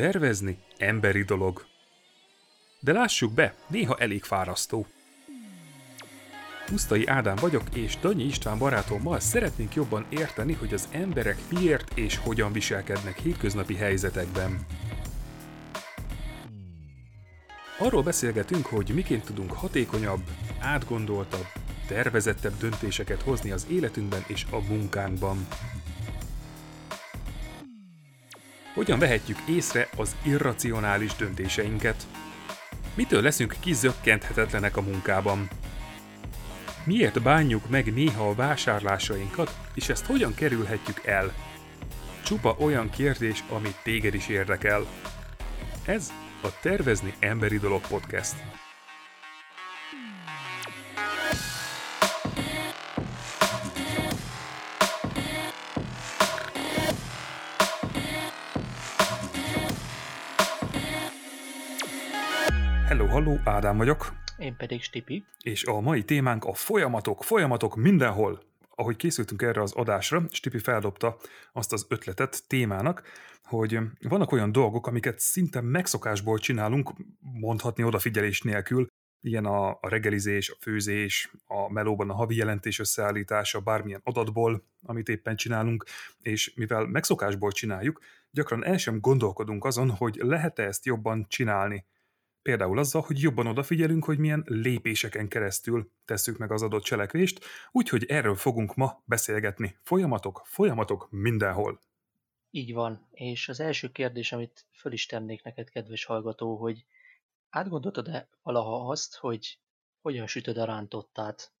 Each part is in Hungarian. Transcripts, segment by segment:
Tervezni emberi dolog. De lássuk be, néha elég fárasztó. Pusztai Ádám vagyok, és Danyi István barátommal szeretnénk jobban érteni, hogy az emberek miért és hogyan viselkednek hétköznapi helyzetekben. Arról beszélgetünk, hogy miként tudunk hatékonyabb, átgondoltabb, tervezettebb döntéseket hozni az életünkben és a munkánkban. Hogyan vehetjük észre az irracionális döntéseinket? Mitől leszünk kizökkenthetetlenek a munkában? Miért bánjuk meg néha a vásárlásainkat, és ezt hogyan kerülhetjük el? Csupa olyan kérdés, amit téged is érdekel. Ez a Tervezni Emberi Dolog Podcast. Hello, Ádám vagyok. Én pedig Stipi. És a mai témánk a folyamatok, folyamatok mindenhol. Ahogy készültünk erre az adásra, Stipi feldobta azt az ötletet témának, hogy vannak olyan dolgok, amiket szinte megszokásból csinálunk, mondhatni odafigyelés nélkül, ilyen a, a reggelizés, a főzés, a melóban a havi jelentés összeállítása, bármilyen adatból, amit éppen csinálunk, és mivel megszokásból csináljuk, gyakran el sem gondolkodunk azon, hogy lehet-e ezt jobban csinálni. Például azzal, hogy jobban odafigyelünk, hogy milyen lépéseken keresztül tesszük meg az adott cselekvést, úgyhogy erről fogunk ma beszélgetni. Folyamatok, folyamatok mindenhol. Így van, és az első kérdés, amit föl is tennék neked, kedves hallgató, hogy átgondoltad-e valaha azt, hogy hogyan sütöd a rántottát?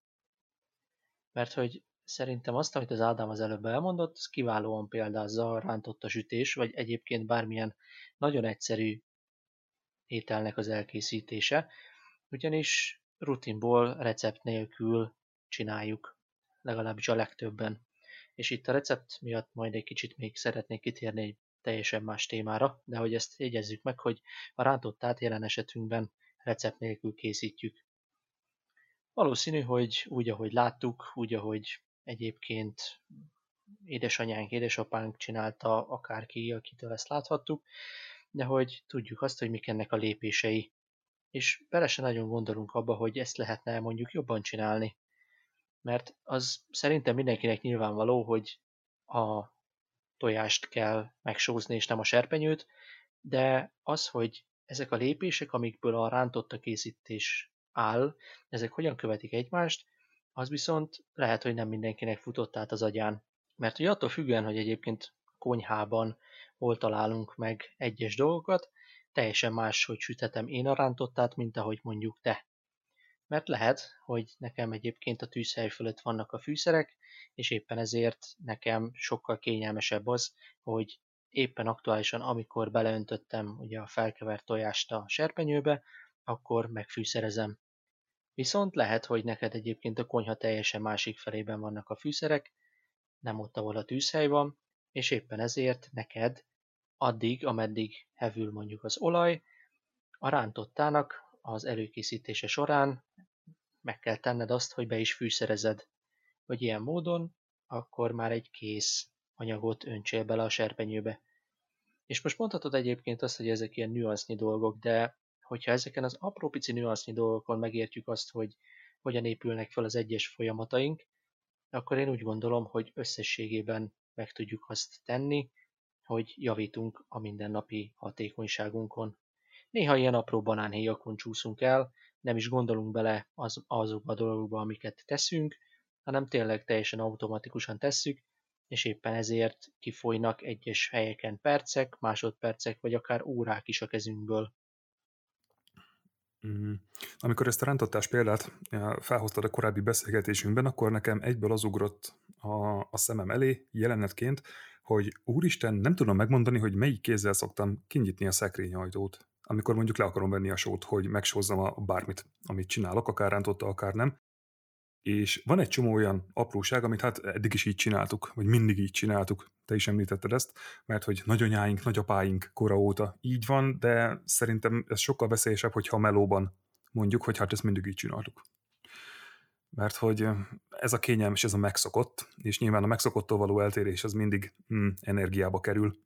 Mert hogy szerintem azt, amit az Ádám az előbb elmondott, az kiválóan példázza a rántotta sütés, vagy egyébként bármilyen nagyon egyszerű ételnek az elkészítése, ugyanis rutinból, recept nélkül csináljuk, legalábbis a legtöbben. És itt a recept miatt majd egy kicsit még szeretnék kitérni egy teljesen más témára, de hogy ezt jegyezzük meg, hogy a rántottát jelen esetünkben recept nélkül készítjük. Valószínű, hogy úgy, ahogy láttuk, úgy, ahogy egyébként édesanyánk, édesapánk csinálta, akárki, akitől ezt láthattuk, de hogy tudjuk azt, hogy mik ennek a lépései. És bele se nagyon gondolunk abba, hogy ezt lehetne mondjuk jobban csinálni. Mert az szerintem mindenkinek nyilvánvaló, hogy a tojást kell megsózni, és nem a serpenyőt, de az, hogy ezek a lépések, amikből a rántotta készítés áll, ezek hogyan követik egymást, az viszont lehet, hogy nem mindenkinek futott át az agyán. Mert hogy attól függően, hogy egyébként konyhában hol találunk meg egyes dolgokat, teljesen más, hogy süthetem én a rántottát, mint ahogy mondjuk te. Mert lehet, hogy nekem egyébként a tűzhely fölött vannak a fűszerek, és éppen ezért nekem sokkal kényelmesebb az, hogy éppen aktuálisan, amikor beleöntöttem ugye a felkevert tojást a serpenyőbe, akkor megfűszerezem. Viszont lehet, hogy neked egyébként a konyha teljesen másik felében vannak a fűszerek, nem ott, ahol a tűzhely van, és éppen ezért neked addig, ameddig hevül mondjuk az olaj, a rántottának az előkészítése során meg kell tenned azt, hogy be is fűszerezed, hogy ilyen módon akkor már egy kész anyagot öntsél bele a serpenyőbe. És most mondhatod egyébként azt, hogy ezek ilyen nüansznyi dolgok, de hogyha ezeken az apró pici nüansznyi dolgokon megértjük azt, hogy hogyan épülnek fel az egyes folyamataink, akkor én úgy gondolom, hogy összességében meg tudjuk azt tenni, hogy javítunk a mindennapi hatékonyságunkon. Néha ilyen apró banánhéjakon csúszunk el, nem is gondolunk bele az, azokba a dolgokba, amiket teszünk, hanem tényleg teljesen automatikusan tesszük, és éppen ezért kifolynak egyes helyeken percek, másodpercek, vagy akár órák is a kezünkből. Mm. Amikor ezt a rántottás példát felhoztad a korábbi beszélgetésünkben, akkor nekem egyből az ugrott a, a szemem elé jelenetként, hogy úristen, nem tudom megmondani, hogy melyik kézzel szoktam kinyitni a szekrényajtót, amikor mondjuk le akarom venni a sót, hogy megsózzam a bármit, amit csinálok, akár rántotta, akár nem. És van egy csomó olyan apróság, amit hát eddig is így csináltuk, vagy mindig így csináltuk, te is említetted ezt, mert hogy nagyanyáink, nagyapáink kora óta így van, de szerintem ez sokkal veszélyesebb, hogyha melóban mondjuk, hogy hát ezt mindig így csináltuk mert hogy ez a kényelmes, ez a megszokott, és nyilván a megszokottól való eltérés az mindig mm, energiába kerül.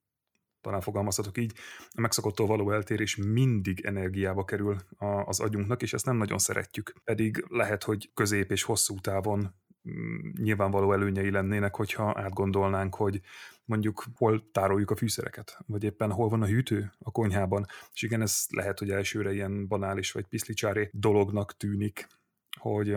Talán fogalmazhatok így, a megszokottól való eltérés mindig energiába kerül az agyunknak, és ezt nem nagyon szeretjük. Pedig lehet, hogy közép és hosszú távon mm, nyilvánvaló előnyei lennének, hogyha átgondolnánk, hogy mondjuk hol tároljuk a fűszereket, vagy éppen hol van a hűtő a konyhában. És igen, ez lehet, hogy elsőre ilyen banális vagy piszlicsári dolognak tűnik, hogy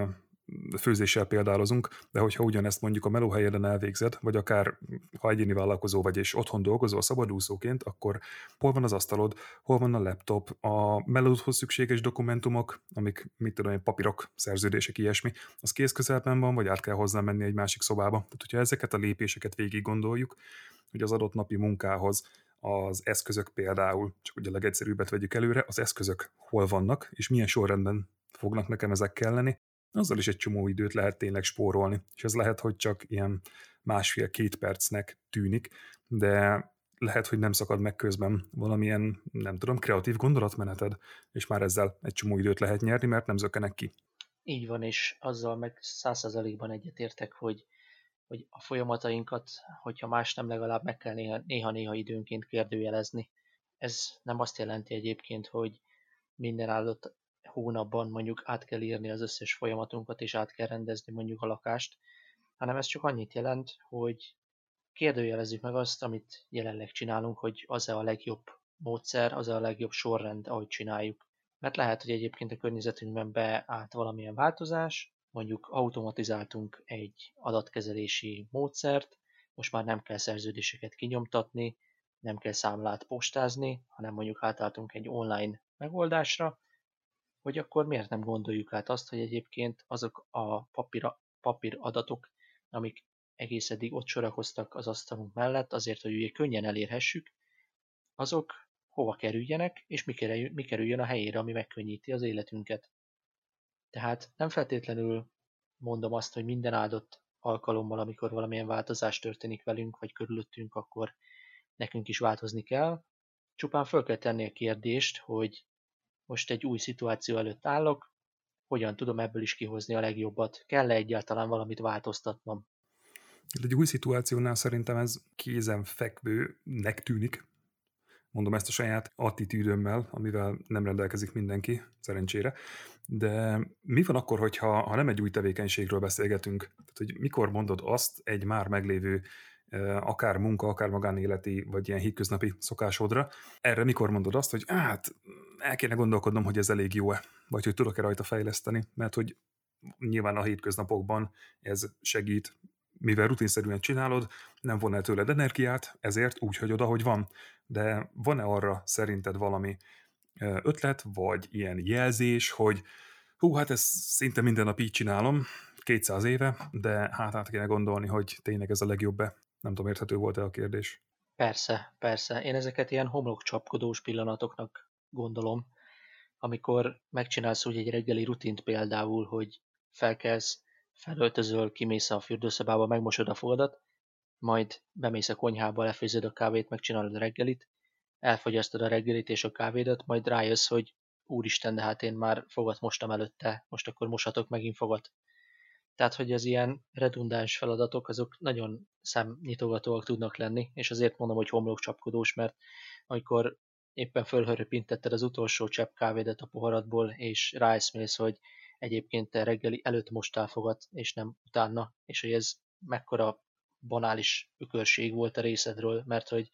főzéssel példálozunk, de hogyha ugyanezt mondjuk a melóhelyeden elvégzed, vagy akár ha egyéni vállalkozó vagy és otthon dolgozol szabadúszóként, akkor hol van az asztalod, hol van a laptop, a melódhoz szükséges dokumentumok, amik, mit tudom papírok, szerződések, ilyesmi, az kész közelben van, vagy át kell hozzá menni egy másik szobába. Tehát, hogyha ezeket a lépéseket végig gondoljuk, hogy az adott napi munkához az eszközök például, csak ugye a legegyszerűbbet vegyük előre, az eszközök hol vannak, és milyen sorrendben fognak nekem ezek kelleni, azzal is egy csomó időt lehet tényleg spórolni, és ez lehet, hogy csak ilyen másfél-két percnek tűnik, de lehet, hogy nem szakad meg közben valamilyen, nem tudom, kreatív gondolatmeneted, és már ezzel egy csomó időt lehet nyerni, mert nem zökenek ki. Így van, és azzal meg százszerzalékban egyetértek, hogy, hogy a folyamatainkat, hogyha más nem, legalább meg kell néha-néha időnként kérdőjelezni. Ez nem azt jelenti egyébként, hogy minden áldott hónapban mondjuk át kell írni az összes folyamatunkat, és át kell rendezni mondjuk a lakást, hanem ez csak annyit jelent, hogy kérdőjelezzük meg azt, amit jelenleg csinálunk, hogy az-e a legjobb módszer, az-e a legjobb sorrend, ahogy csináljuk. Mert lehet, hogy egyébként a környezetünkben beállt valamilyen változás, mondjuk automatizáltunk egy adatkezelési módszert, most már nem kell szerződéseket kinyomtatni, nem kell számlát postázni, hanem mondjuk átálltunk egy online megoldásra, hogy akkor miért nem gondoljuk át azt, hogy egyébként azok a papír, papír adatok, amik egész eddig ott sorakoztak az asztalunk mellett, azért, hogy ugye könnyen elérhessük, azok hova kerüljenek, és mi, kerül, mi kerüljön a helyére, ami megkönnyíti az életünket. Tehát nem feltétlenül mondom azt, hogy minden áldott alkalommal, amikor valamilyen változás történik velünk, vagy körülöttünk, akkor nekünk is változni kell. Csupán föl kell tenni a kérdést, hogy most egy új szituáció előtt állok, hogyan tudom ebből is kihozni a legjobbat? Kell-e egyáltalán valamit változtatnom? Egy új szituációnál szerintem ez kézenfekvőnek tűnik. Mondom ezt a saját attitűdömmel, amivel nem rendelkezik mindenki, szerencsére. De mi van akkor, hogyha ha nem egy új tevékenységről beszélgetünk? Tehát, hogy mikor mondod azt egy már meglévő akár munka, akár magánéleti, vagy ilyen hétköznapi szokásodra. Erre mikor mondod azt, hogy hát el kéne gondolkodnom, hogy ez elég jó-e, vagy hogy tudok-e rajta fejleszteni, mert hogy nyilván a hétköznapokban ez segít, mivel rutinszerűen csinálod, nem von el tőled energiát, ezért úgy hagyod, ahogy van. De van-e arra szerinted valami ötlet, vagy ilyen jelzés, hogy hú, hát ezt szinte minden nap így csinálom, 200 éve, de hát át kéne gondolni, hogy tényleg ez a legjobb-e. Nem tudom, érthető volt-e a kérdés? Persze, persze. Én ezeket ilyen homlokcsapkodós pillanatoknak gondolom, amikor megcsinálsz úgy egy reggeli rutint például, hogy felkelsz, felöltözöl, kimész a fürdőszobába, megmosod a fogadat, majd bemész a konyhába, lefőzöd a kávét, megcsinálod a reggelit, elfogyasztod a reggelit és a kávédat, majd rájössz, hogy úristen, de hát én már fogat mostam előtte, most akkor mosatok megint fogat. Tehát, hogy az ilyen redundáns feladatok, azok nagyon szemnyitogatóak tudnak lenni, és azért mondom, hogy homlokcsapkodós, mert amikor éppen fölhöröpintetted az utolsó csepp kávédet a poharadból, és ráeszmélsz, hogy egyébként te reggeli előtt mostál fogad, és nem utána, és hogy ez mekkora banális ökörség volt a részedről, mert hogy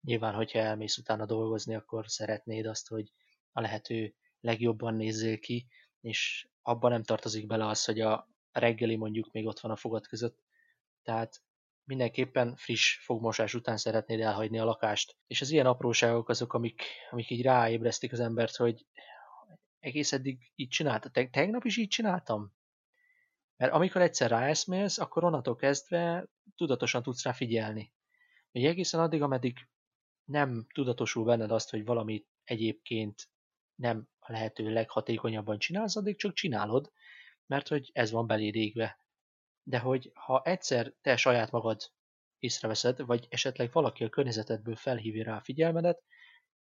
nyilván, hogyha elmész utána dolgozni, akkor szeretnéd azt, hogy a lehető legjobban nézzél ki, és abban nem tartozik bele az, hogy a reggeli mondjuk még ott van a fogad között. Tehát mindenképpen friss fogmosás után szeretnéd elhagyni a lakást. És az ilyen apróságok azok, amik, amik így ráébresztik az embert, hogy egész eddig így csinálta. Te, tegnap is így csináltam? Mert amikor egyszer ráeszmélsz, akkor onnantól kezdve tudatosan tudsz rá figyelni. Hogy egészen addig, ameddig nem tudatosul benned azt, hogy valami egyébként nem a lehető leghatékonyabban csinálsz, addig csak csinálod, mert hogy ez van beléd égve. De hogy ha egyszer te saját magad észreveszed, vagy esetleg valaki a környezetedből felhívja rá a figyelmedet,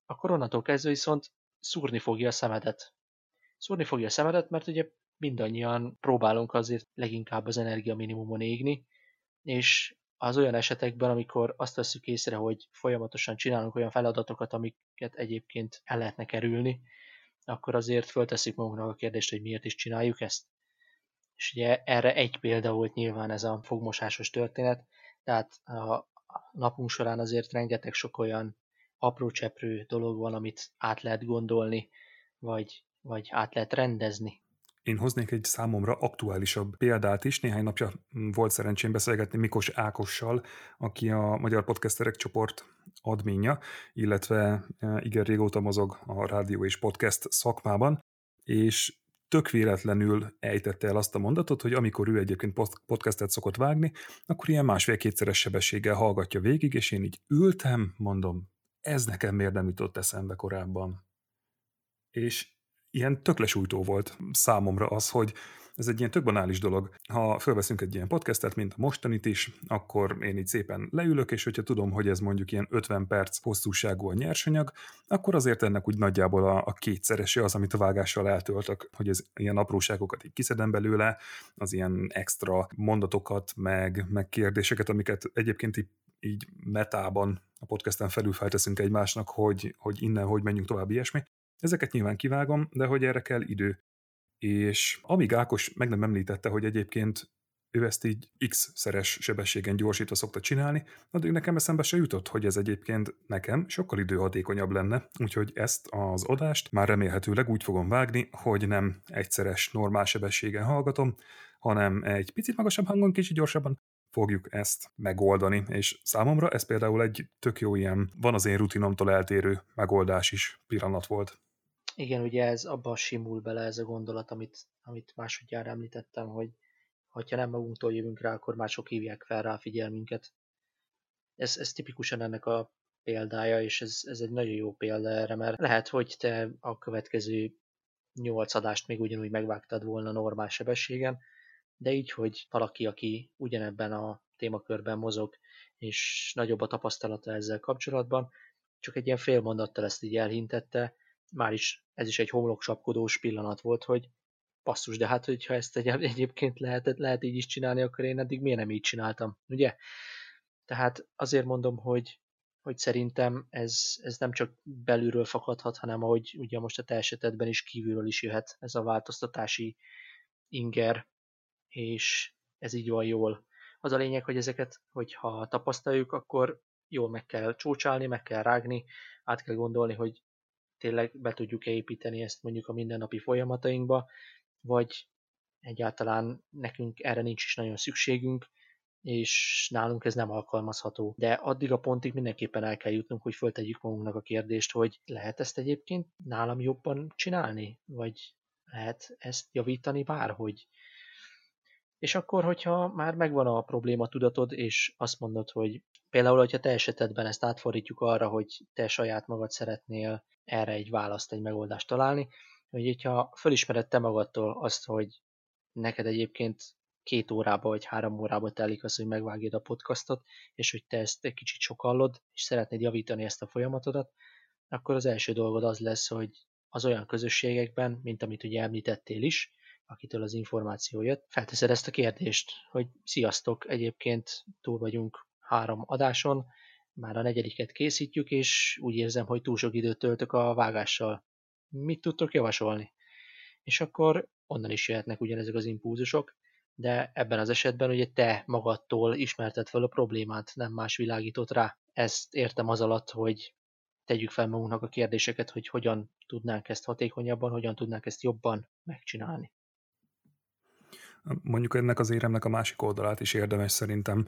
akkor onnantól kezdve viszont szúrni fogja a szemedet. Szúrni fogja a szemedet, mert ugye mindannyian próbálunk azért leginkább az energia minimumon égni, és az olyan esetekben, amikor azt veszük észre, hogy folyamatosan csinálunk olyan feladatokat, amiket egyébként el lehetne kerülni, akkor azért föltesszük magunknak a kérdést, hogy miért is csináljuk ezt. És ugye erre egy példa volt nyilván ez a fogmosásos történet, tehát a napunk során azért rengeteg sok olyan apró cseprő dolog van, amit át lehet gondolni, vagy, vagy át lehet rendezni. Én hoznék egy számomra aktuálisabb példát is. Néhány napja volt szerencsém beszélgetni Mikos Ákossal, aki a Magyar Podcasterek csoport adminja, illetve e, igen régóta mozog a rádió és podcast szakmában, és tök véletlenül ejtette el azt a mondatot, hogy amikor ő egyébként podcastet szokott vágni, akkor ilyen másfél-kétszeres sebességgel hallgatja végig, és én így ültem, mondom, ez nekem miért nem jutott eszembe korábban. És ilyen töklesújtó volt számomra az, hogy ez egy ilyen tök banális dolog. Ha felveszünk egy ilyen podcastet, mint a mostanit is, akkor én így szépen leülök, és hogyha tudom, hogy ez mondjuk ilyen 50 perc hosszúságú a nyersanyag, akkor azért ennek úgy nagyjából a, a kétszerese az, amit a vágással eltöltök, hogy ez ilyen apróságokat így kiszedem belőle, az ilyen extra mondatokat, meg, meg kérdéseket, amiket egyébként így, így metában a podcasten felül felteszünk egymásnak, hogy, hogy innen hogy menjünk tovább ilyesmi. Ezeket nyilván kivágom, de hogy erre kell idő. És amíg Ákos meg nem említette, hogy egyébként ő ezt így x-szeres sebességen gyorsítva szokta csinálni, addig nekem eszembe se jutott, hogy ez egyébként nekem sokkal időhatékonyabb lenne, úgyhogy ezt az adást már remélhetőleg úgy fogom vágni, hogy nem egyszeres normál sebességen hallgatom, hanem egy picit magasabb hangon, kicsit gyorsabban fogjuk ezt megoldani, és számomra ez például egy tök jó ilyen, van az én rutinomtól eltérő megoldás is pillanat volt. Igen, ugye ez abba simul bele ez a gondolat, amit, amit másodjára említettem, hogy ha nem magunktól jövünk rá, akkor mások hívják fel rá figyelmünket. Ez, ez tipikusan ennek a példája, és ez, ez egy nagyon jó példa erre, mert lehet, hogy te a következő nyolc adást még ugyanúgy megvágtad volna normál sebességen, de így, hogy valaki, aki ugyanebben a témakörben mozog, és nagyobb a tapasztalata ezzel kapcsolatban, csak egy ilyen fél mondattal ezt így elhintette, már is ez is egy homloksapkodós pillanat volt, hogy passzus, de hát hogyha ezt egy, egyébként lehet, lehet így is csinálni, akkor én eddig miért nem így csináltam, ugye? Tehát azért mondom, hogy, hogy szerintem ez, ez nem csak belülről fakadhat, hanem ahogy ugye most a te esetedben is kívülről is jöhet ez a változtatási inger, és ez így van jól. Az a lényeg, hogy ezeket, hogyha tapasztaljuk, akkor jól meg kell csócsálni, meg kell rágni, át kell gondolni, hogy tényleg be tudjuk-e építeni ezt mondjuk a mindennapi folyamatainkba, vagy egyáltalán nekünk erre nincs is nagyon szükségünk, és nálunk ez nem alkalmazható. De addig a pontig mindenképpen el kell jutnunk, hogy föltegyük magunknak a kérdést, hogy lehet ezt egyébként nálam jobban csinálni, vagy lehet ezt javítani bárhogy. És akkor, hogyha már megvan a probléma tudatod, és azt mondod, hogy például, hogyha te esetedben ezt átfordítjuk arra, hogy te saját magad szeretnél erre egy választ, egy megoldást találni, hogy hogyha fölismered te magadtól azt, hogy neked egyébként két órába vagy három órába telik az, hogy megvágjad a podcastot, és hogy te ezt egy kicsit sokallod, és szeretnéd javítani ezt a folyamatodat, akkor az első dolgod az lesz, hogy az olyan közösségekben, mint amit ugye említettél is, akitől az információ jött, felteszed ezt a kérdést, hogy sziasztok, egyébként túl vagyunk három adáson, már a negyediket készítjük, és úgy érzem, hogy túl sok időt töltök a vágással. Mit tudtok javasolni? És akkor onnan is jöhetnek ugyanezek az impulzusok, de ebben az esetben ugye te magadtól ismerted fel a problémát, nem más világított rá. Ezt értem az alatt, hogy tegyük fel magunknak a kérdéseket, hogy hogyan tudnánk ezt hatékonyabban, hogyan tudnánk ezt jobban megcsinálni. Mondjuk ennek az éremnek a másik oldalát is érdemes szerintem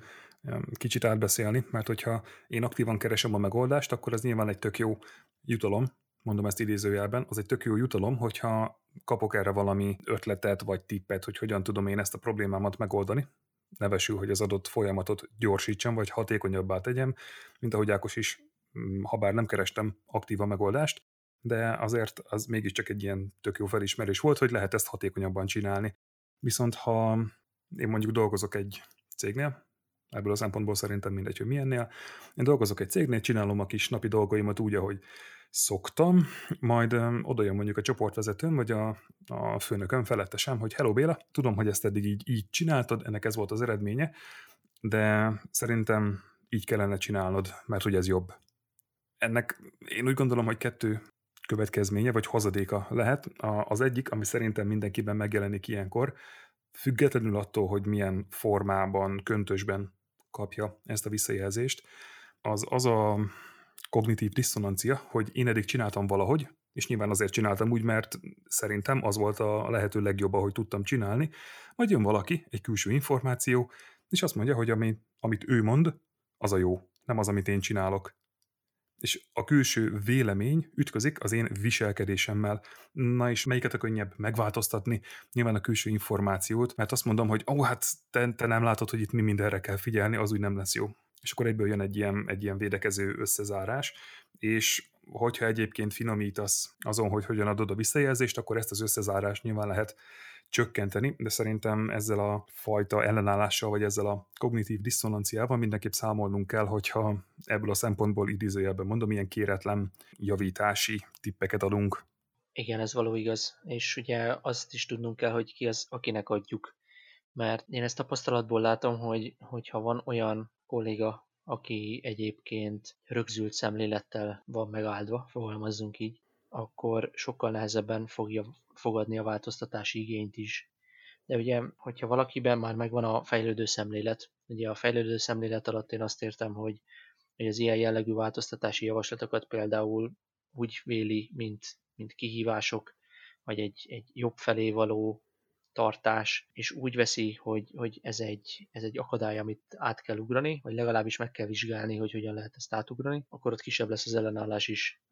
kicsit átbeszélni, mert hogyha én aktívan keresem a megoldást, akkor ez nyilván egy tök jó jutalom, mondom ezt idézőjelben, az egy tök jó jutalom, hogyha kapok erre valami ötletet vagy tippet, hogy hogyan tudom én ezt a problémámat megoldani, nevesül, hogy az adott folyamatot gyorsítsam, vagy hatékonyabbá tegyem, mint ahogy Ákos is, ha bár nem kerestem aktíva megoldást, de azért az mégiscsak egy ilyen tök jó felismerés volt, hogy lehet ezt hatékonyabban csinálni. Viszont ha én mondjuk dolgozok egy cégnél, ebből a szempontból szerintem mindegy, hogy milyennél, én dolgozok egy cégnél, csinálom a kis napi dolgaimat úgy, ahogy szoktam, majd oda jön mondjuk a csoportvezetőm, vagy a, a főnököm felettesem, hogy hello Béla, tudom, hogy ezt eddig így, így csináltad, ennek ez volt az eredménye, de szerintem így kellene csinálnod, mert hogy ez jobb. Ennek én úgy gondolom, hogy kettő következménye vagy hozadéka lehet. Az egyik, ami szerintem mindenkiben megjelenik ilyenkor, függetlenül attól, hogy milyen formában, köntösben kapja ezt a visszajelzést, az az a kognitív diszonancia, hogy én eddig csináltam valahogy, és nyilván azért csináltam úgy, mert szerintem az volt a lehető legjobb, ahogy tudtam csinálni, majd jön valaki, egy külső információ, és azt mondja, hogy ami, amit ő mond, az a jó, nem az, amit én csinálok. És a külső vélemény ütközik az én viselkedésemmel. Na és melyiket a könnyebb megváltoztatni? Nyilván a külső információt, mert azt mondom, hogy ó, oh, hát te, te nem látod, hogy itt mi mindenre kell figyelni, az úgy nem lesz jó. És akkor egyből jön egy ilyen, egy ilyen védekező összezárás, és hogyha egyébként finomítasz azon, hogy hogyan adod a visszajelzést, akkor ezt az összezárást nyilván lehet csökkenteni, de szerintem ezzel a fajta ellenállással, vagy ezzel a kognitív diszonanciával mindenképp számolnunk kell, hogyha ebből a szempontból idézőjelben mondom, ilyen kéretlen javítási tippeket adunk. Igen, ez való igaz, és ugye azt is tudnunk kell, hogy ki az, akinek adjuk. Mert én ezt tapasztalatból látom, hogy hogyha van olyan kolléga, aki egyébként rögzült szemlélettel van megáldva, fogalmazzunk így, akkor sokkal nehezebben fogja fogadni a változtatási igényt is. De ugye, hogyha valakiben már megvan a fejlődő szemlélet, ugye a fejlődő szemlélet alatt én azt értem, hogy, hogy az ilyen jellegű változtatási javaslatokat például úgy véli, mint, mint kihívások, vagy egy, egy jobb felé való tartás, és úgy veszi, hogy, hogy ez, egy, ez egy akadály, amit át kell ugrani, vagy legalábbis meg kell vizsgálni, hogy hogyan lehet ezt átugrani, akkor ott kisebb lesz az ellenállás is.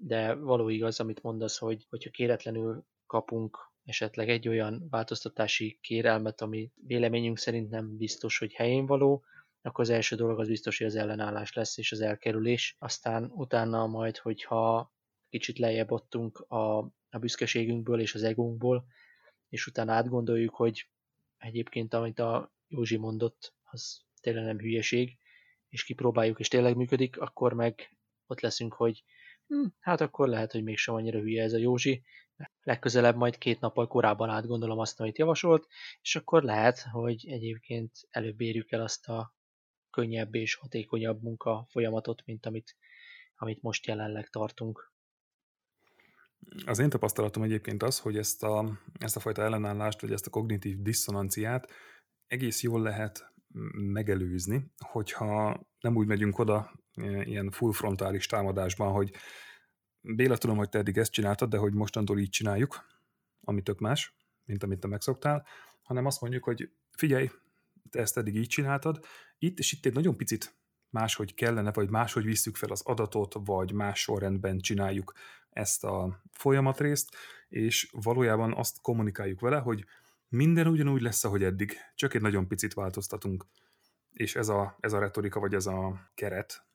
De való igaz, amit mondasz, hogy hogyha kéretlenül kapunk esetleg egy olyan változtatási kérelmet, ami véleményünk szerint nem biztos, hogy helyén való, akkor az első dolog az biztos, hogy az ellenállás lesz, és az elkerülés. Aztán utána majd, hogyha kicsit lejjebb ottunk a, a büszkeségünkből és az egónkból, és utána átgondoljuk, hogy egyébként amit a Józsi mondott, az tényleg nem hülyeség, és kipróbáljuk, és tényleg működik, akkor meg ott leszünk, hogy hm, hát akkor lehet, hogy mégsem annyira hülye ez a Józsi, legközelebb majd két nappal korábban átgondolom azt, amit javasolt, és akkor lehet, hogy egyébként előbb érjük el azt a könnyebb és hatékonyabb munka folyamatot, mint amit, amit most jelenleg tartunk. Az én tapasztalatom egyébként az, hogy ezt a, ezt a fajta ellenállást, vagy ezt a kognitív diszonanciát egész jól lehet megelőzni, hogyha nem úgy megyünk oda ilyen full frontális támadásban, hogy Béla, tudom, hogy te eddig ezt csináltad, de hogy mostantól így csináljuk, ami tök más, mint amit te megszoktál, hanem azt mondjuk, hogy figyelj, te ezt eddig így csináltad, itt és itt egy nagyon picit máshogy kellene, vagy máshogy visszük fel az adatot, vagy más sorrendben csináljuk ezt a folyamatrészt, és valójában azt kommunikáljuk vele, hogy minden ugyanúgy lesz, ahogy eddig, csak egy nagyon picit változtatunk. És ez a, ez a retorika, vagy ez a keret,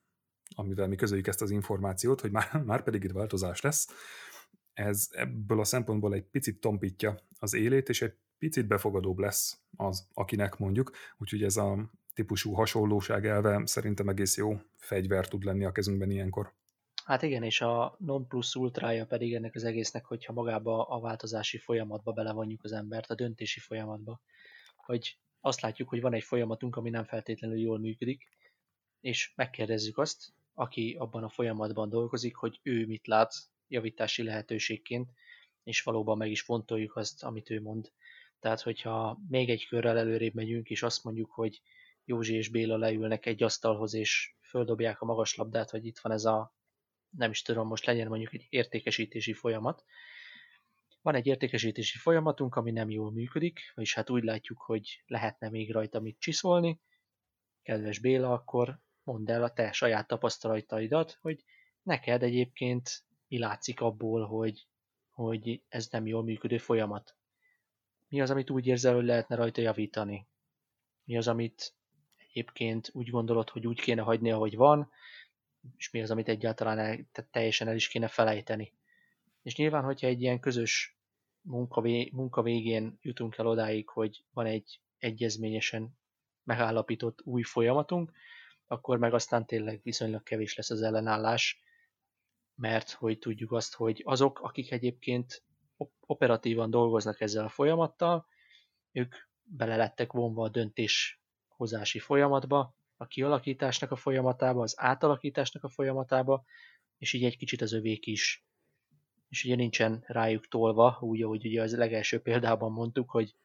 amivel mi közöljük ezt az információt, hogy már, már pedig itt változás lesz, ez ebből a szempontból egy picit tompítja az élét, és egy picit befogadóbb lesz az, akinek mondjuk, úgyhogy ez a típusú hasonlóság elve szerintem egész jó fegyver tud lenni a kezünkben ilyenkor. Hát igen, és a non plus ultrája pedig ennek az egésznek, hogyha magába a változási folyamatba belevonjuk az embert, a döntési folyamatba, hogy azt látjuk, hogy van egy folyamatunk, ami nem feltétlenül jól működik, és megkérdezzük azt, aki abban a folyamatban dolgozik, hogy ő mit lát javítási lehetőségként, és valóban meg is fontoljuk azt, amit ő mond. Tehát, hogyha még egy körrel előrébb megyünk, és azt mondjuk, hogy Józsi és Béla leülnek egy asztalhoz, és földobják a magas labdát, hogy itt van ez a, nem is tudom, most legyen mondjuk egy értékesítési folyamat. Van egy értékesítési folyamatunk, ami nem jól működik, vagyis hát úgy látjuk, hogy lehetne még rajta mit csiszolni. Kedves Béla, akkor mondd el a te saját tapasztalataidat, hogy neked egyébként mi látszik abból, hogy, hogy ez nem jól működő folyamat. Mi az, amit úgy érzel, hogy lehetne rajta javítani? Mi az, amit egyébként úgy gondolod, hogy úgy kéne hagyni, ahogy van, és mi az, amit egyáltalán el, teljesen el is kéne felejteni. És nyilván, hogyha egy ilyen közös munka, vé, munka végén jutunk el odáig, hogy van egy egyezményesen megállapított új folyamatunk, akkor meg aztán tényleg viszonylag kevés lesz az ellenállás, mert hogy tudjuk azt, hogy azok, akik egyébként operatívan dolgoznak ezzel a folyamattal, ők bele lettek vonva a döntés döntéshozási folyamatba, a kialakításnak a folyamatába, az átalakításnak a folyamatába, és így egy kicsit az övék is. És ugye nincsen rájuk tolva, úgy, ahogy ugye az legelső példában mondtuk, hogy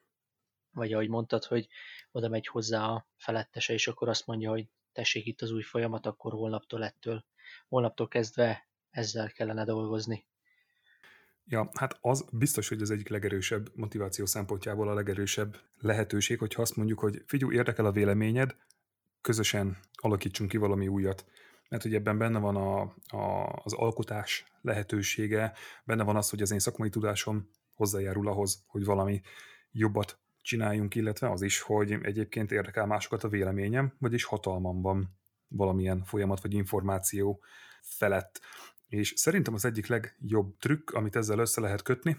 vagy ahogy mondtad, hogy oda megy hozzá a felettese, és akkor azt mondja, hogy tessék itt az új folyamat, akkor holnaptól ettől, holnaptól kezdve ezzel kellene dolgozni. Ja, hát az biztos, hogy az egyik legerősebb motiváció szempontjából a legerősebb lehetőség, hogyha azt mondjuk, hogy figyelj, érdekel a véleményed, közösen alakítsunk ki valami újat. Mert hogy ebben benne van a, a, az alkotás lehetősége, benne van az, hogy az én szakmai tudásom hozzájárul ahhoz, hogy valami jobbat csináljunk, illetve az is, hogy egyébként érdekel másokat a véleményem, vagyis hatalmam van valamilyen folyamat vagy információ felett. És szerintem az egyik legjobb trükk, amit ezzel össze lehet kötni,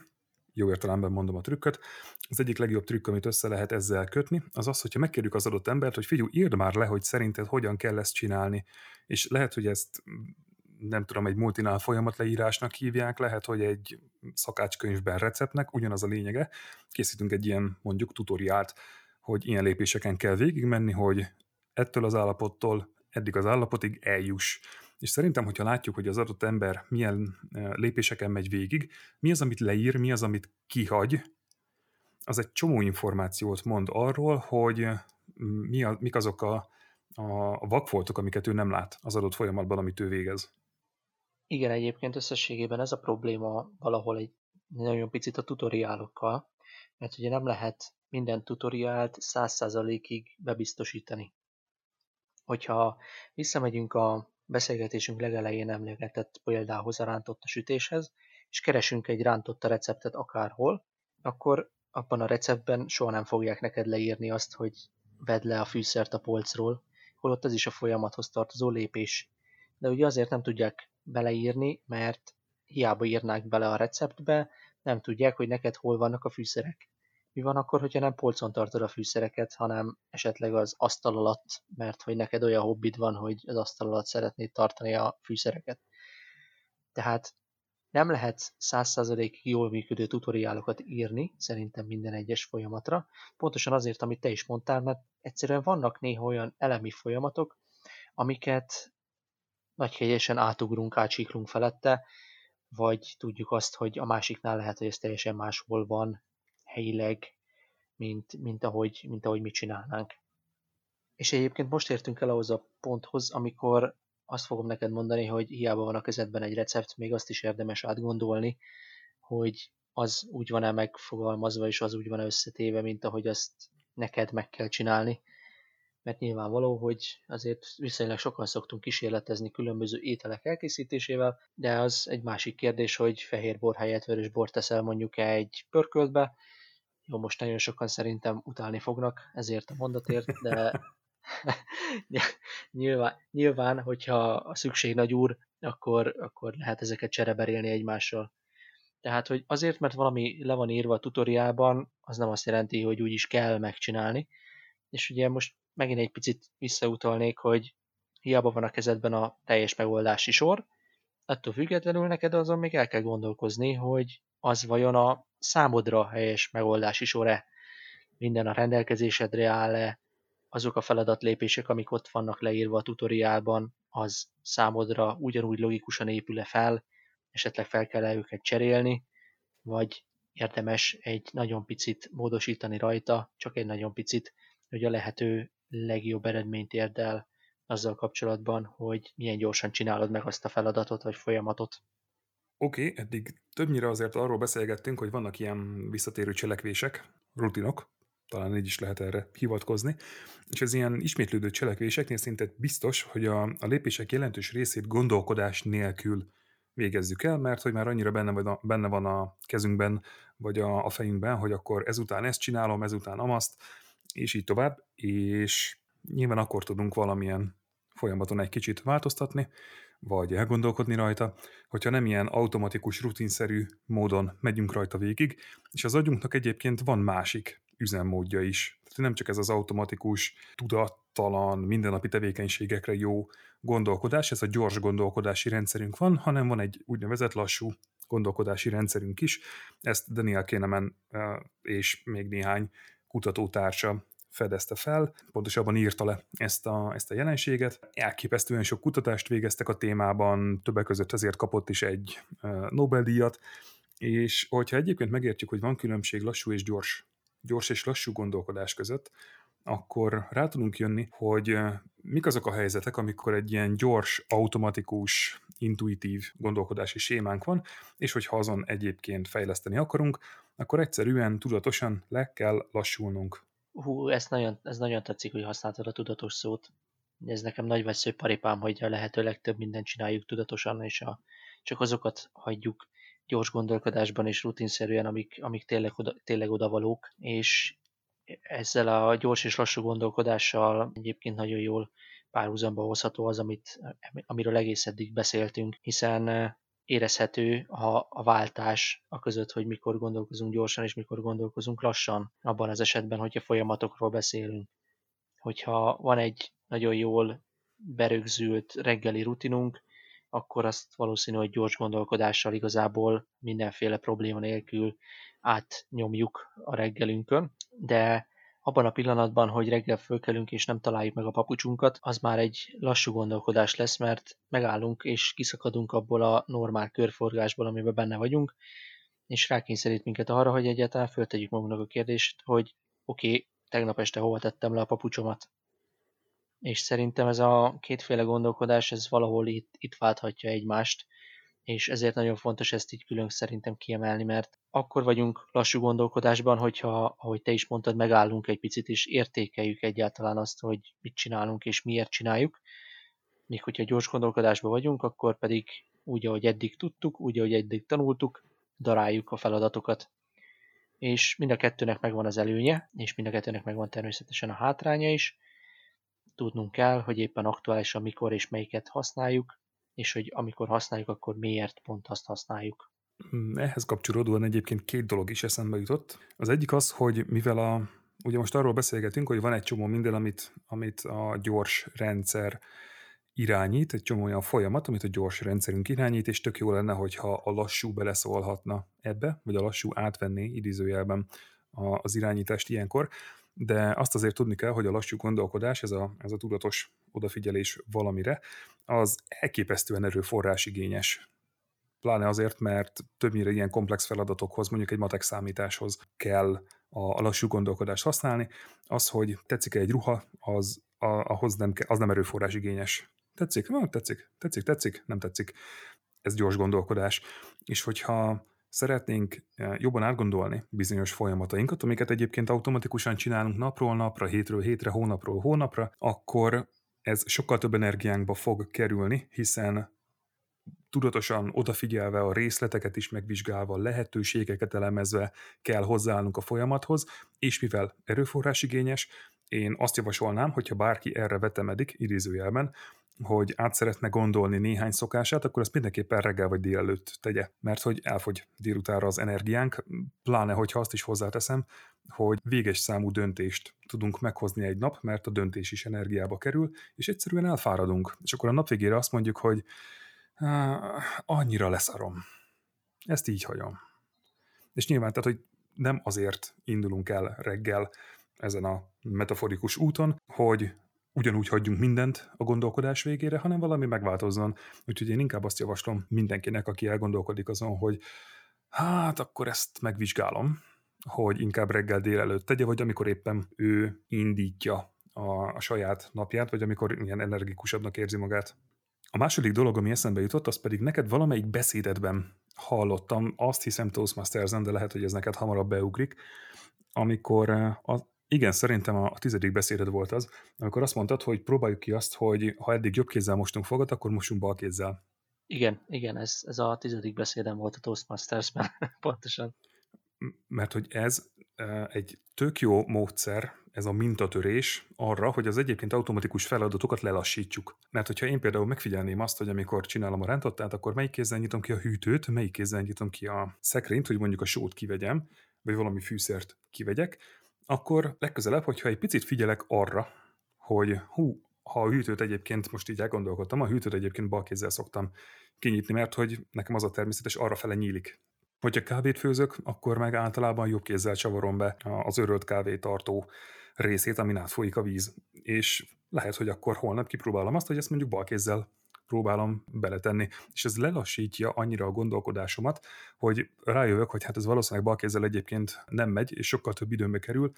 jó értelemben mondom a trükköt, az egyik legjobb trükk, amit össze lehet ezzel kötni, az az, hogyha megkérjük az adott embert, hogy figyelj, írd már le, hogy szerinted hogyan kell ezt csinálni. És lehet, hogy ezt nem tudom, egy multinál folyamat leírásnak hívják, lehet, hogy egy szakácskönyvben receptnek, ugyanaz a lényege. Készítünk egy ilyen mondjuk tutoriált, hogy ilyen lépéseken kell végigmenni, hogy ettől az állapottól eddig az állapotig eljuss. És szerintem, hogyha látjuk, hogy az adott ember milyen lépéseken megy végig, mi az, amit leír, mi az, amit kihagy, az egy csomó információt mond arról, hogy mi a, mik azok a, a vakfoltok, amiket ő nem lát az adott folyamatban, amit ő végez. Igen, egyébként összességében ez a probléma valahol egy nagyon picit a tutoriálokkal, mert ugye nem lehet minden tutoriált száz százalékig bebiztosítani. Hogyha visszamegyünk a beszélgetésünk legelején emlegetett példához a rántotta sütéshez, és keresünk egy rántotta receptet akárhol, akkor abban a receptben soha nem fogják neked leírni azt, hogy vedd le a fűszert a polcról, holott ez is a folyamathoz tartozó lépés. De ugye azért nem tudják beleírni, mert hiába írnák bele a receptbe, nem tudják, hogy neked hol vannak a fűszerek. Mi van akkor, hogyha nem polcon tartod a fűszereket, hanem esetleg az asztal alatt, mert hogy neked olyan hobbid van, hogy az asztal alatt szeretnéd tartani a fűszereket. Tehát nem lehet 100% jól működő tutoriálokat írni, szerintem minden egyes folyamatra, pontosan azért, amit te is mondtál, mert egyszerűen vannak néha olyan elemi folyamatok, amiket nagykegyesen átugrunk, átsiklunk felette, vagy tudjuk azt, hogy a másiknál lehet, hogy ez teljesen máshol van helyileg, mint, mint, ahogy, mint ahogy mi csinálnánk. És egyébként most értünk el ahhoz a ponthoz, amikor azt fogom neked mondani, hogy hiába van a kezedben egy recept, még azt is érdemes átgondolni, hogy az úgy van-e megfogalmazva, és az úgy van-e összetéve, mint ahogy azt neked meg kell csinálni mert nyilvánvaló, hogy azért viszonylag sokan szoktunk kísérletezni különböző ételek elkészítésével, de az egy másik kérdés, hogy fehér bor helyett vörös bort teszel mondjuk egy pörköltbe. Jó, most nagyon sokan szerintem utálni fognak ezért a mondatért, de nyilván, nyilván, hogyha a szükség nagy úr, akkor, akkor lehet ezeket csereberélni egymással. Tehát, hogy azért, mert valami le van írva a tutoriálban, az nem azt jelenti, hogy úgy is kell megcsinálni. És ugye most megint egy picit visszautalnék, hogy hiába van a kezedben a teljes megoldási sor, attól függetlenül neked azon még el kell gondolkozni, hogy az vajon a számodra helyes megoldási sor-e, minden a rendelkezésedre áll-e, azok a feladatlépések, amik ott vannak leírva a tutoriálban, az számodra ugyanúgy logikusan épül-e fel, esetleg fel kell -e őket cserélni, vagy érdemes egy nagyon picit módosítani rajta, csak egy nagyon picit, hogy a lehető legjobb eredményt érd el azzal kapcsolatban, hogy milyen gyorsan csinálod meg azt a feladatot vagy folyamatot. Oké, okay, eddig többnyire azért arról beszélgettünk, hogy vannak ilyen visszatérő cselekvések, rutinok, talán így is lehet erre hivatkozni, és az ilyen ismétlődő cselekvéseknél szinte biztos, hogy a, a lépések jelentős részét gondolkodás nélkül végezzük el, mert hogy már annyira benne, van a, benne van a kezünkben, vagy a, a fejünkben, hogy akkor ezután ezt csinálom, ezután amaszt, és így tovább, és nyilván akkor tudunk valamilyen folyamaton egy kicsit változtatni, vagy elgondolkodni rajta, hogyha nem ilyen automatikus, rutinszerű módon megyünk rajta végig, és az agyunknak egyébként van másik üzemmódja is. Tehát nem csak ez az automatikus, tudattalan, mindennapi tevékenységekre jó gondolkodás, ez a gyors gondolkodási rendszerünk van, hanem van egy úgynevezett lassú gondolkodási rendszerünk is. Ezt Daniel Kahneman és még néhány kutatótársa fedezte fel, pontosabban írta le ezt a, ezt a jelenséget. Elképesztően sok kutatást végeztek a témában, többek között ezért kapott is egy Nobel-díjat, és hogyha egyébként megértjük, hogy van különbség lassú és gyors, gyors és lassú gondolkodás között, akkor rá tudunk jönni, hogy mik azok a helyzetek, amikor egy ilyen gyors, automatikus, intuitív gondolkodási sémánk van, és hogyha azon egyébként fejleszteni akarunk, akkor egyszerűen tudatosan le kell lassulnunk. Hú, ez nagyon, ez nagyon tetszik, hogy használtad a tudatos szót. Ez nekem nagy vesző paripám, hogy a lehető legtöbb mindent csináljuk tudatosan, és a, csak azokat hagyjuk gyors gondolkodásban és rutinszerűen, amik, amik tényleg, oda, tényleg odavalók, és ezzel a gyors és lassú gondolkodással egyébként nagyon jól párhuzamba hozható az, amit, amiről egész eddig beszéltünk, hiszen érezhető a, a váltás a között, hogy mikor gondolkozunk gyorsan és mikor gondolkozunk lassan, abban az esetben, hogyha folyamatokról beszélünk. Hogyha van egy nagyon jól berögzült reggeli rutinunk, akkor azt valószínű, hogy gyors gondolkodással igazából mindenféle probléma nélkül átnyomjuk a reggelünkön, de abban a pillanatban, hogy reggel fölkelünk és nem találjuk meg a papucsunkat, az már egy lassú gondolkodás lesz, mert megállunk és kiszakadunk abból a normál körforgásból, amiben benne vagyunk, és rákényszerít minket arra, hogy egyáltalán föltegyük magunknak a kérdést, hogy oké, okay, tegnap este hova tettem le a papucsomat. És szerintem ez a kétféle gondolkodás, ez valahol itt, itt válthatja egymást, és ezért nagyon fontos ezt így külön szerintem kiemelni, mert akkor vagyunk lassú gondolkodásban, hogyha, ahogy te is mondtad, megállunk egy picit, és értékeljük egyáltalán azt, hogy mit csinálunk és miért csináljuk. Míg hogyha gyors gondolkodásban vagyunk, akkor pedig úgy, ahogy eddig tudtuk, úgy, ahogy eddig tanultuk, daráljuk a feladatokat. És mind a kettőnek megvan az előnye, és mind a kettőnek megvan természetesen a hátránya is. Tudnunk kell, hogy éppen aktuálisan mikor és melyiket használjuk, és hogy amikor használjuk, akkor miért pont azt használjuk. Hmm, ehhez kapcsolódóan egyébként két dolog is eszembe jutott. Az egyik az, hogy mivel a, ugye most arról beszélgetünk, hogy van egy csomó minden, amit, amit a gyors rendszer irányít, egy csomó olyan folyamat, amit a gyors rendszerünk irányít, és tök jó lenne, hogyha a lassú beleszólhatna ebbe, vagy a lassú átvenné idézőjelben az irányítást ilyenkor de azt azért tudni kell, hogy a lassú gondolkodás, ez a, ez a tudatos odafigyelés valamire, az elképesztően erőforrás igényes. Pláne azért, mert többnyire ilyen komplex feladatokhoz, mondjuk egy matek számításhoz kell a, a lassú gondolkodást használni. Az, hogy tetszik-e egy ruha, az, a, ahhoz nem, az nem erőforrás igényes. Tetszik? Nem, tetszik. Tetszik, tetszik, nem tetszik. Ez gyors gondolkodás. És hogyha szeretnénk eh, jobban átgondolni bizonyos folyamatainkat, amiket egyébként automatikusan csinálunk napról napra, hétről hétre, hónapról hónapra, akkor ez sokkal több energiánkba fog kerülni, hiszen tudatosan odafigyelve a részleteket is megvizsgálva, lehetőségeket elemezve kell hozzáállnunk a folyamathoz, és mivel erőforrásigényes, én azt javasolnám, hogyha bárki erre vetemedik, idézőjelben, hogy át szeretne gondolni néhány szokását, akkor ezt mindenképpen reggel vagy délelőtt tegye, mert hogy elfogy délutára az energiánk, pláne hogyha azt is hozzáteszem, hogy véges számú döntést tudunk meghozni egy nap, mert a döntés is energiába kerül, és egyszerűen elfáradunk. És akkor a nap végére azt mondjuk, hogy annyira leszarom. Ezt így hagyom. És nyilván, tehát, hogy nem azért indulunk el reggel ezen a metaforikus úton, hogy ugyanúgy hagyjunk mindent a gondolkodás végére, hanem valami megváltozzon. Úgyhogy én inkább azt javaslom mindenkinek, aki elgondolkodik azon, hogy hát akkor ezt megvizsgálom, hogy inkább reggel délelőtt tegye, vagy amikor éppen ő indítja a, a saját napját, vagy amikor ilyen energikusabbnak érzi magát. A második dolog, ami eszembe jutott, az pedig neked valamelyik beszédedben hallottam, azt hiszem Toastmasters-en, de lehet, hogy ez neked hamarabb beugrik, amikor a igen, szerintem a tizedik beszéded volt az, amikor azt mondtad, hogy próbáljuk ki azt, hogy ha eddig jobb kézzel mostunk fogat, akkor mostunk bal kézzel. Igen, igen, ez, ez a tizedik beszédem volt a Toastmasters-ben, pontosan. Mert hogy ez egy tök jó módszer, ez a mintatörés arra, hogy az egyébként automatikus feladatokat lelassítsuk. Mert hogyha én például megfigyelném azt, hogy amikor csinálom a rántottát, akkor melyik kézzel nyitom ki a hűtőt, melyik kézzel nyitom ki a szekrényt, hogy mondjuk a sót kivegyem, vagy valami fűszert kivegyek, akkor legközelebb, hogyha egy picit figyelek arra, hogy hú, ha a hűtőt egyébként, most így elgondolkodtam, a hűtőt egyébként bal kézzel szoktam kinyitni, mert hogy nekem az a természetes arra fele nyílik. Hogyha kávét főzök, akkor meg általában jobb kézzel csavarom be az örölt kávétartó részét, amin átfolyik a víz. És lehet, hogy akkor holnap kipróbálom azt, hogy ezt mondjuk bal kézzel próbálom beletenni. És ez lelassítja annyira a gondolkodásomat, hogy rájövök, hogy hát ez valószínűleg bal kézzel egyébként nem megy, és sokkal több időmbe kerül,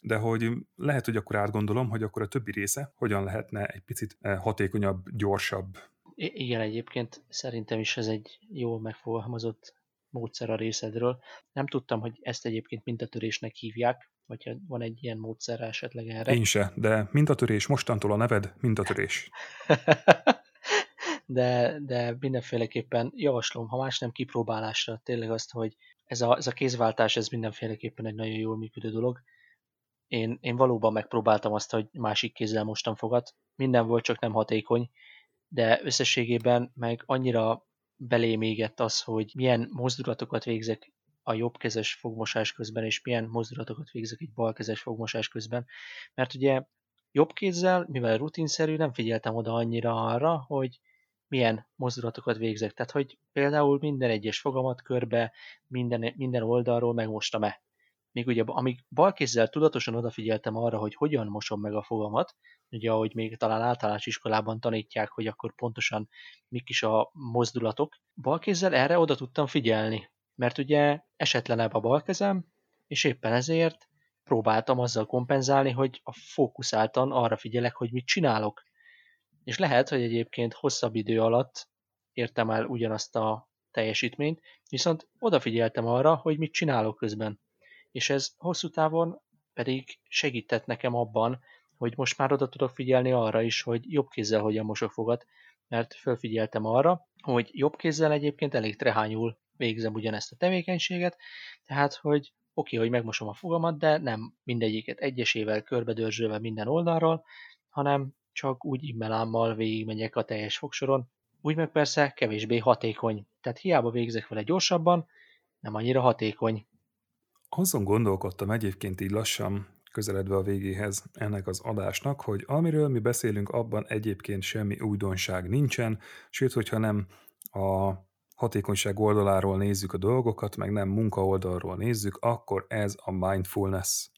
de hogy lehet, hogy akkor átgondolom, hogy akkor a többi része hogyan lehetne egy picit eh, hatékonyabb, gyorsabb. I- igen, egyébként szerintem is ez egy jól megfogalmazott módszer a részedről. Nem tudtam, hogy ezt egyébként mintatörésnek hívják, vagy van egy ilyen módszer esetleg erre. Én se, de mintatörés, mostantól a neved mintatörés. de, de mindenféleképpen javaslom, ha más nem kipróbálásra, tényleg azt, hogy ez a, ez a kézváltás, ez mindenféleképpen egy nagyon jól működő dolog. Én, én valóban megpróbáltam azt, hogy másik kézzel mostam fogat. Minden volt, csak nem hatékony, de összességében meg annyira belém égett az, hogy milyen mozdulatokat végzek a jobbkezes fogmosás közben, és milyen mozdulatokat végzek egy balkezes fogmosás közben. Mert ugye jobb kézzel, mivel rutinszerű, nem figyeltem oda annyira arra, hogy milyen mozdulatokat végzek. Tehát, hogy például minden egyes fogamat körbe, minden, minden oldalról megmostam-e. Még ugye, amíg balkézzel tudatosan odafigyeltem arra, hogy hogyan mosom meg a fogamat, ugye ahogy még talán általános iskolában tanítják, hogy akkor pontosan mik is a mozdulatok, balkézzel erre oda tudtam figyelni, mert ugye esetlenebb a balkezem, és éppen ezért próbáltam azzal kompenzálni, hogy a fókuszáltan arra figyelek, hogy mit csinálok. És lehet, hogy egyébként hosszabb idő alatt értem el ugyanazt a teljesítményt, viszont odafigyeltem arra, hogy mit csinálok közben. És ez hosszú távon pedig segített nekem abban, hogy most már oda tudok figyelni arra is, hogy jobb kézzel hogyan mosok fogat, mert felfigyeltem arra, hogy jobb kézzel egyébként elég trehányul végzem ugyanezt a tevékenységet, tehát hogy oké, okay, hogy megmosom a fogamat, de nem mindegyiket egyesével, körbedörzsölve minden oldalról, hanem csak úgy immelámmal végigmegyek a teljes fogsoron, úgy meg persze kevésbé hatékony. Tehát hiába végzek vele gyorsabban, nem annyira hatékony. Azon gondolkodtam egyébként így lassan, közeledve a végéhez ennek az adásnak, hogy amiről mi beszélünk, abban egyébként semmi újdonság nincsen, sőt, hogyha nem a hatékonyság oldaláról nézzük a dolgokat, meg nem munka oldalról nézzük, akkor ez a mindfulness,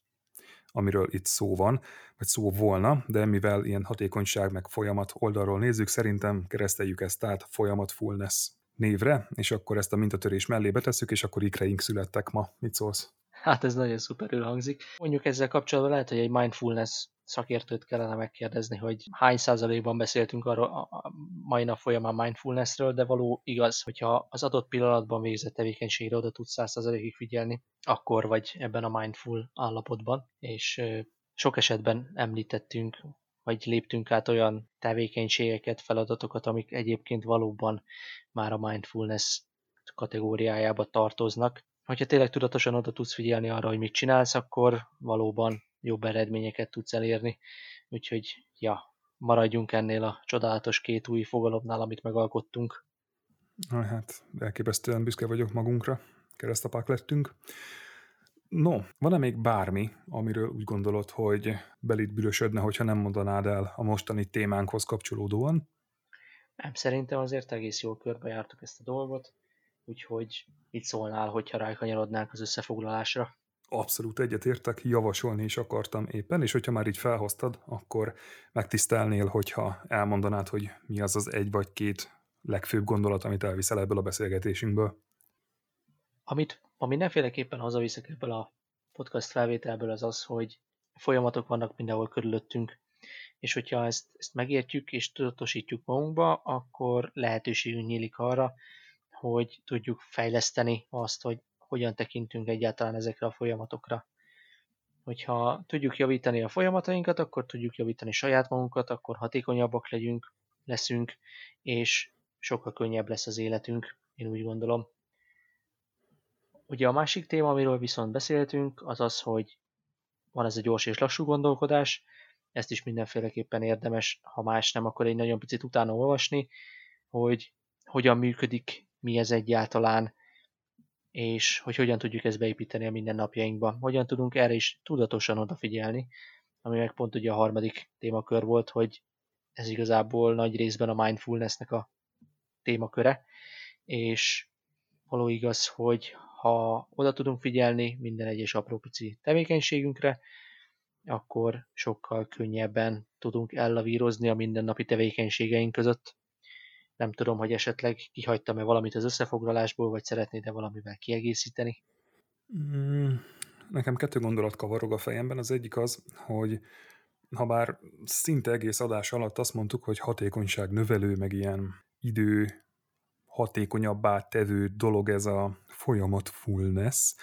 amiről itt szó van, vagy szó volna, de mivel ilyen hatékonyság meg folyamat oldalról nézzük, szerintem kereszteljük ezt át folyamatfulness névre, és akkor ezt a mintatörés mellé betesszük, és akkor ikreink születtek ma. Mit szólsz? Hát ez nagyon szuperül hangzik. Mondjuk ezzel kapcsolatban lehet, hogy egy mindfulness szakértőt kellene megkérdezni, hogy hány százalékban beszéltünk arról a mai nap folyamán mindfulnessről, de való igaz, hogyha az adott pillanatban végzett tevékenységre oda tudsz száz százalékig figyelni, akkor vagy ebben a mindful állapotban, és sok esetben említettünk, vagy léptünk át olyan tevékenységeket, feladatokat, amik egyébként valóban már a mindfulness kategóriájába tartoznak. Hogyha tényleg tudatosan oda tudsz figyelni arra, hogy mit csinálsz, akkor valóban jobb eredményeket tudsz elérni. Úgyhogy, ja, maradjunk ennél a csodálatos két új fogalomnál, amit megalkottunk. Hát, elképesztően büszke vagyok magunkra, keresztapák lettünk. No, van-e még bármi, amiről úgy gondolod, hogy belit bürösödne, hogyha nem mondanád el a mostani témánkhoz kapcsolódóan? Nem, szerintem azért egész jól körbejártuk ezt a dolgot, úgyhogy mit szólnál, hogyha rákanyarodnánk az összefoglalásra? Abszolút egyetértek, javasolni is akartam éppen, és hogyha már így felhoztad, akkor megtisztelnél, hogyha elmondanád, hogy mi az az egy vagy két legfőbb gondolat, amit elviszel ebből a beszélgetésünkből. Amit, ami mindenféleképpen hazaviszek ebből a podcast felvételből az az, hogy folyamatok vannak mindenhol körülöttünk, és hogyha ezt, ezt megértjük és tudatosítjuk magunkba, akkor lehetőségünk nyílik arra, hogy tudjuk fejleszteni azt, hogy hogyan tekintünk egyáltalán ezekre a folyamatokra. Hogyha tudjuk javítani a folyamatainkat, akkor tudjuk javítani saját magunkat, akkor hatékonyabbak legyünk, leszünk, és sokkal könnyebb lesz az életünk, én úgy gondolom. Ugye a másik téma, amiről viszont beszéltünk, az az, hogy van ez a gyors és lassú gondolkodás, ezt is mindenféleképpen érdemes, ha más nem, akkor egy nagyon picit utána olvasni, hogy hogyan működik, mi ez egyáltalán, és hogy hogyan tudjuk ezt beépíteni a mindennapjainkba. Hogyan tudunk erre is tudatosan odafigyelni, ami meg pont ugye a harmadik témakör volt, hogy ez igazából nagy részben a mindfulnessnek a témaköre, és való igaz, hogy ha oda tudunk figyelni minden egyes apró pici tevékenységünkre, akkor sokkal könnyebben tudunk ellavírozni a mindennapi tevékenységeink között. Nem tudom, hogy esetleg kihagytam-e valamit az összefoglalásból, vagy szeretnéd-e valamivel kiegészíteni? Mm, nekem kettő gondolat kavarog a fejemben. Az egyik az, hogy ha bár szinte egész adás alatt azt mondtuk, hogy hatékonyság növelő, meg ilyen idő hatékonyabbá tevő dolog ez a folyamatfulness,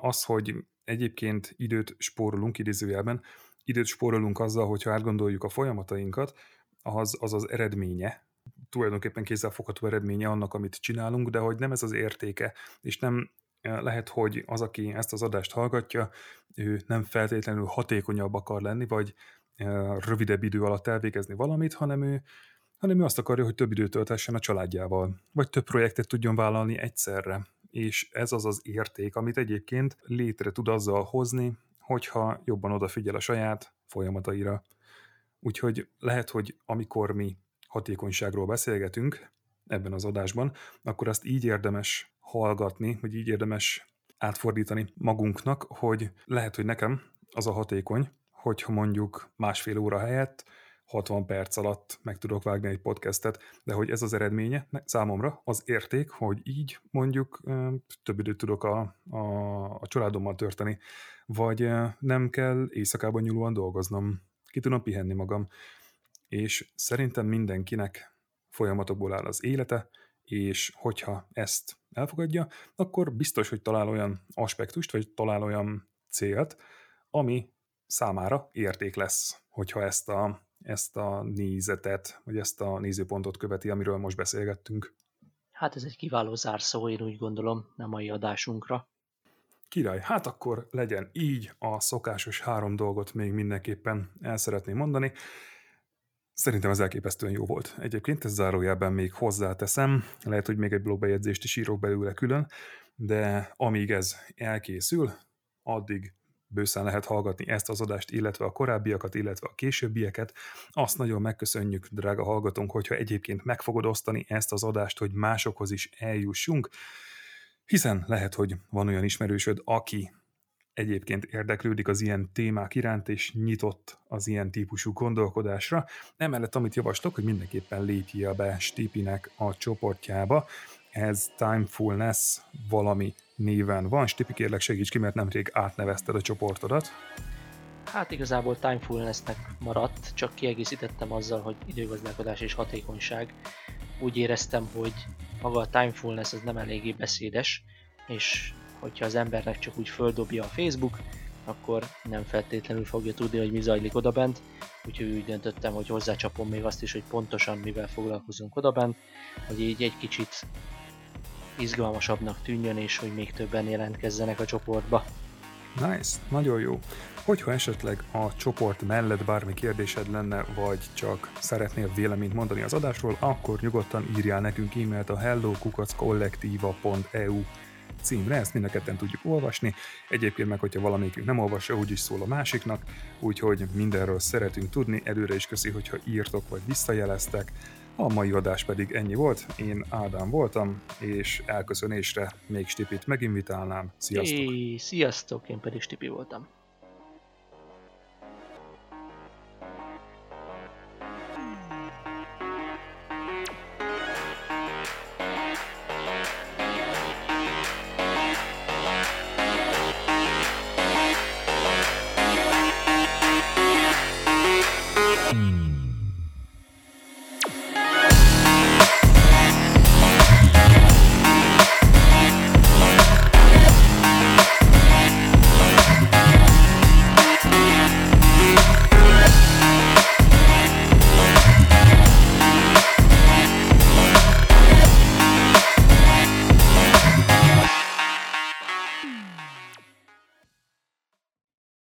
az, hogy egyébként időt spórolunk idézőjelben, időt spórolunk azzal, hogyha átgondoljuk a folyamatainkat, az az, az eredménye, tulajdonképpen kézzelfogható eredménye annak, amit csinálunk, de hogy nem ez az értéke, és nem lehet, hogy az, aki ezt az adást hallgatja, ő nem feltétlenül hatékonyabb akar lenni, vagy rövidebb idő alatt elvégezni valamit, hanem ő, hanem ő azt akarja, hogy több időt töltessen a családjával, vagy több projektet tudjon vállalni egyszerre. És ez az az érték, amit egyébként létre tud azzal hozni, hogyha jobban odafigyel a saját folyamataira. Úgyhogy lehet, hogy amikor mi hatékonyságról beszélgetünk ebben az adásban, akkor azt így érdemes hallgatni, vagy így érdemes átfordítani magunknak, hogy lehet, hogy nekem az a hatékony, hogyha mondjuk másfél óra helyett 60 perc alatt meg tudok vágni egy podcastet, de hogy ez az eredménye számomra az érték, hogy így mondjuk több időt tudok a, a, a családommal törteni, vagy nem kell éjszakában nyúlóan dolgoznom, ki tudom pihenni magam. És szerintem mindenkinek folyamatokból áll az élete, és hogyha ezt elfogadja, akkor biztos, hogy talál olyan aspektust, vagy talál olyan célt, ami számára érték lesz, hogyha ezt a, ezt a nézetet, vagy ezt a nézőpontot követi, amiről most beszélgettünk. Hát ez egy kiváló zárszó, én úgy gondolom, nem mai adásunkra. Király, hát akkor legyen így, a szokásos három dolgot még mindenképpen el szeretném mondani. Szerintem ez elképesztően jó volt. Egyébként ez zárójelben még hozzáteszem, lehet, hogy még egy blogbejegyzést is írok belőle külön, de amíg ez elkészül, addig bőszen lehet hallgatni ezt az adást, illetve a korábbiakat, illetve a későbbieket. Azt nagyon megköszönjük, drága hallgatónk, hogyha egyébként meg fogod osztani ezt az adást, hogy másokhoz is eljussunk, hiszen lehet, hogy van olyan ismerősöd, aki egyébként érdeklődik az ilyen témák iránt, és nyitott az ilyen típusú gondolkodásra. Emellett, amit javaslok, hogy mindenképpen lépjél be Stipinek a csoportjába, ez Timefulness valami néven van. Stipi, kérlek segíts ki, mert nemrég átnevezted a csoportodat. Hát igazából Timefulnessnek maradt, csak kiegészítettem azzal, hogy időgazdálkodás és hatékonyság. Úgy éreztem, hogy maga a Timefulness az nem eléggé beszédes, és hogyha az embernek csak úgy földobja a Facebook, akkor nem feltétlenül fogja tudni, hogy mi zajlik odabent, úgyhogy úgy döntöttem, hogy hozzácsapom még azt is, hogy pontosan mivel foglalkozunk odabent, hogy így egy kicsit izgalmasabbnak tűnjön, és hogy még többen jelentkezzenek a csoportba. Nice, nagyon jó. Hogyha esetleg a csoport mellett bármi kérdésed lenne, vagy csak szeretnél véleményt mondani az adásról, akkor nyugodtan írjál nekünk e-mailt a hellokukackollektiva.eu címre, ezt mind a ketten tudjuk olvasni. Egyébként meg, hogyha valamelyikünk nem olvassa, úgyis szól a másiknak, úgyhogy mindenről szeretünk tudni. Előre is köszi, hogyha írtok vagy visszajeleztek. A mai adás pedig ennyi volt, én Ádám voltam, és elköszönésre még Stipit meginvitálnám. Sziasztok! É, sziasztok, én pedig Stipi voltam.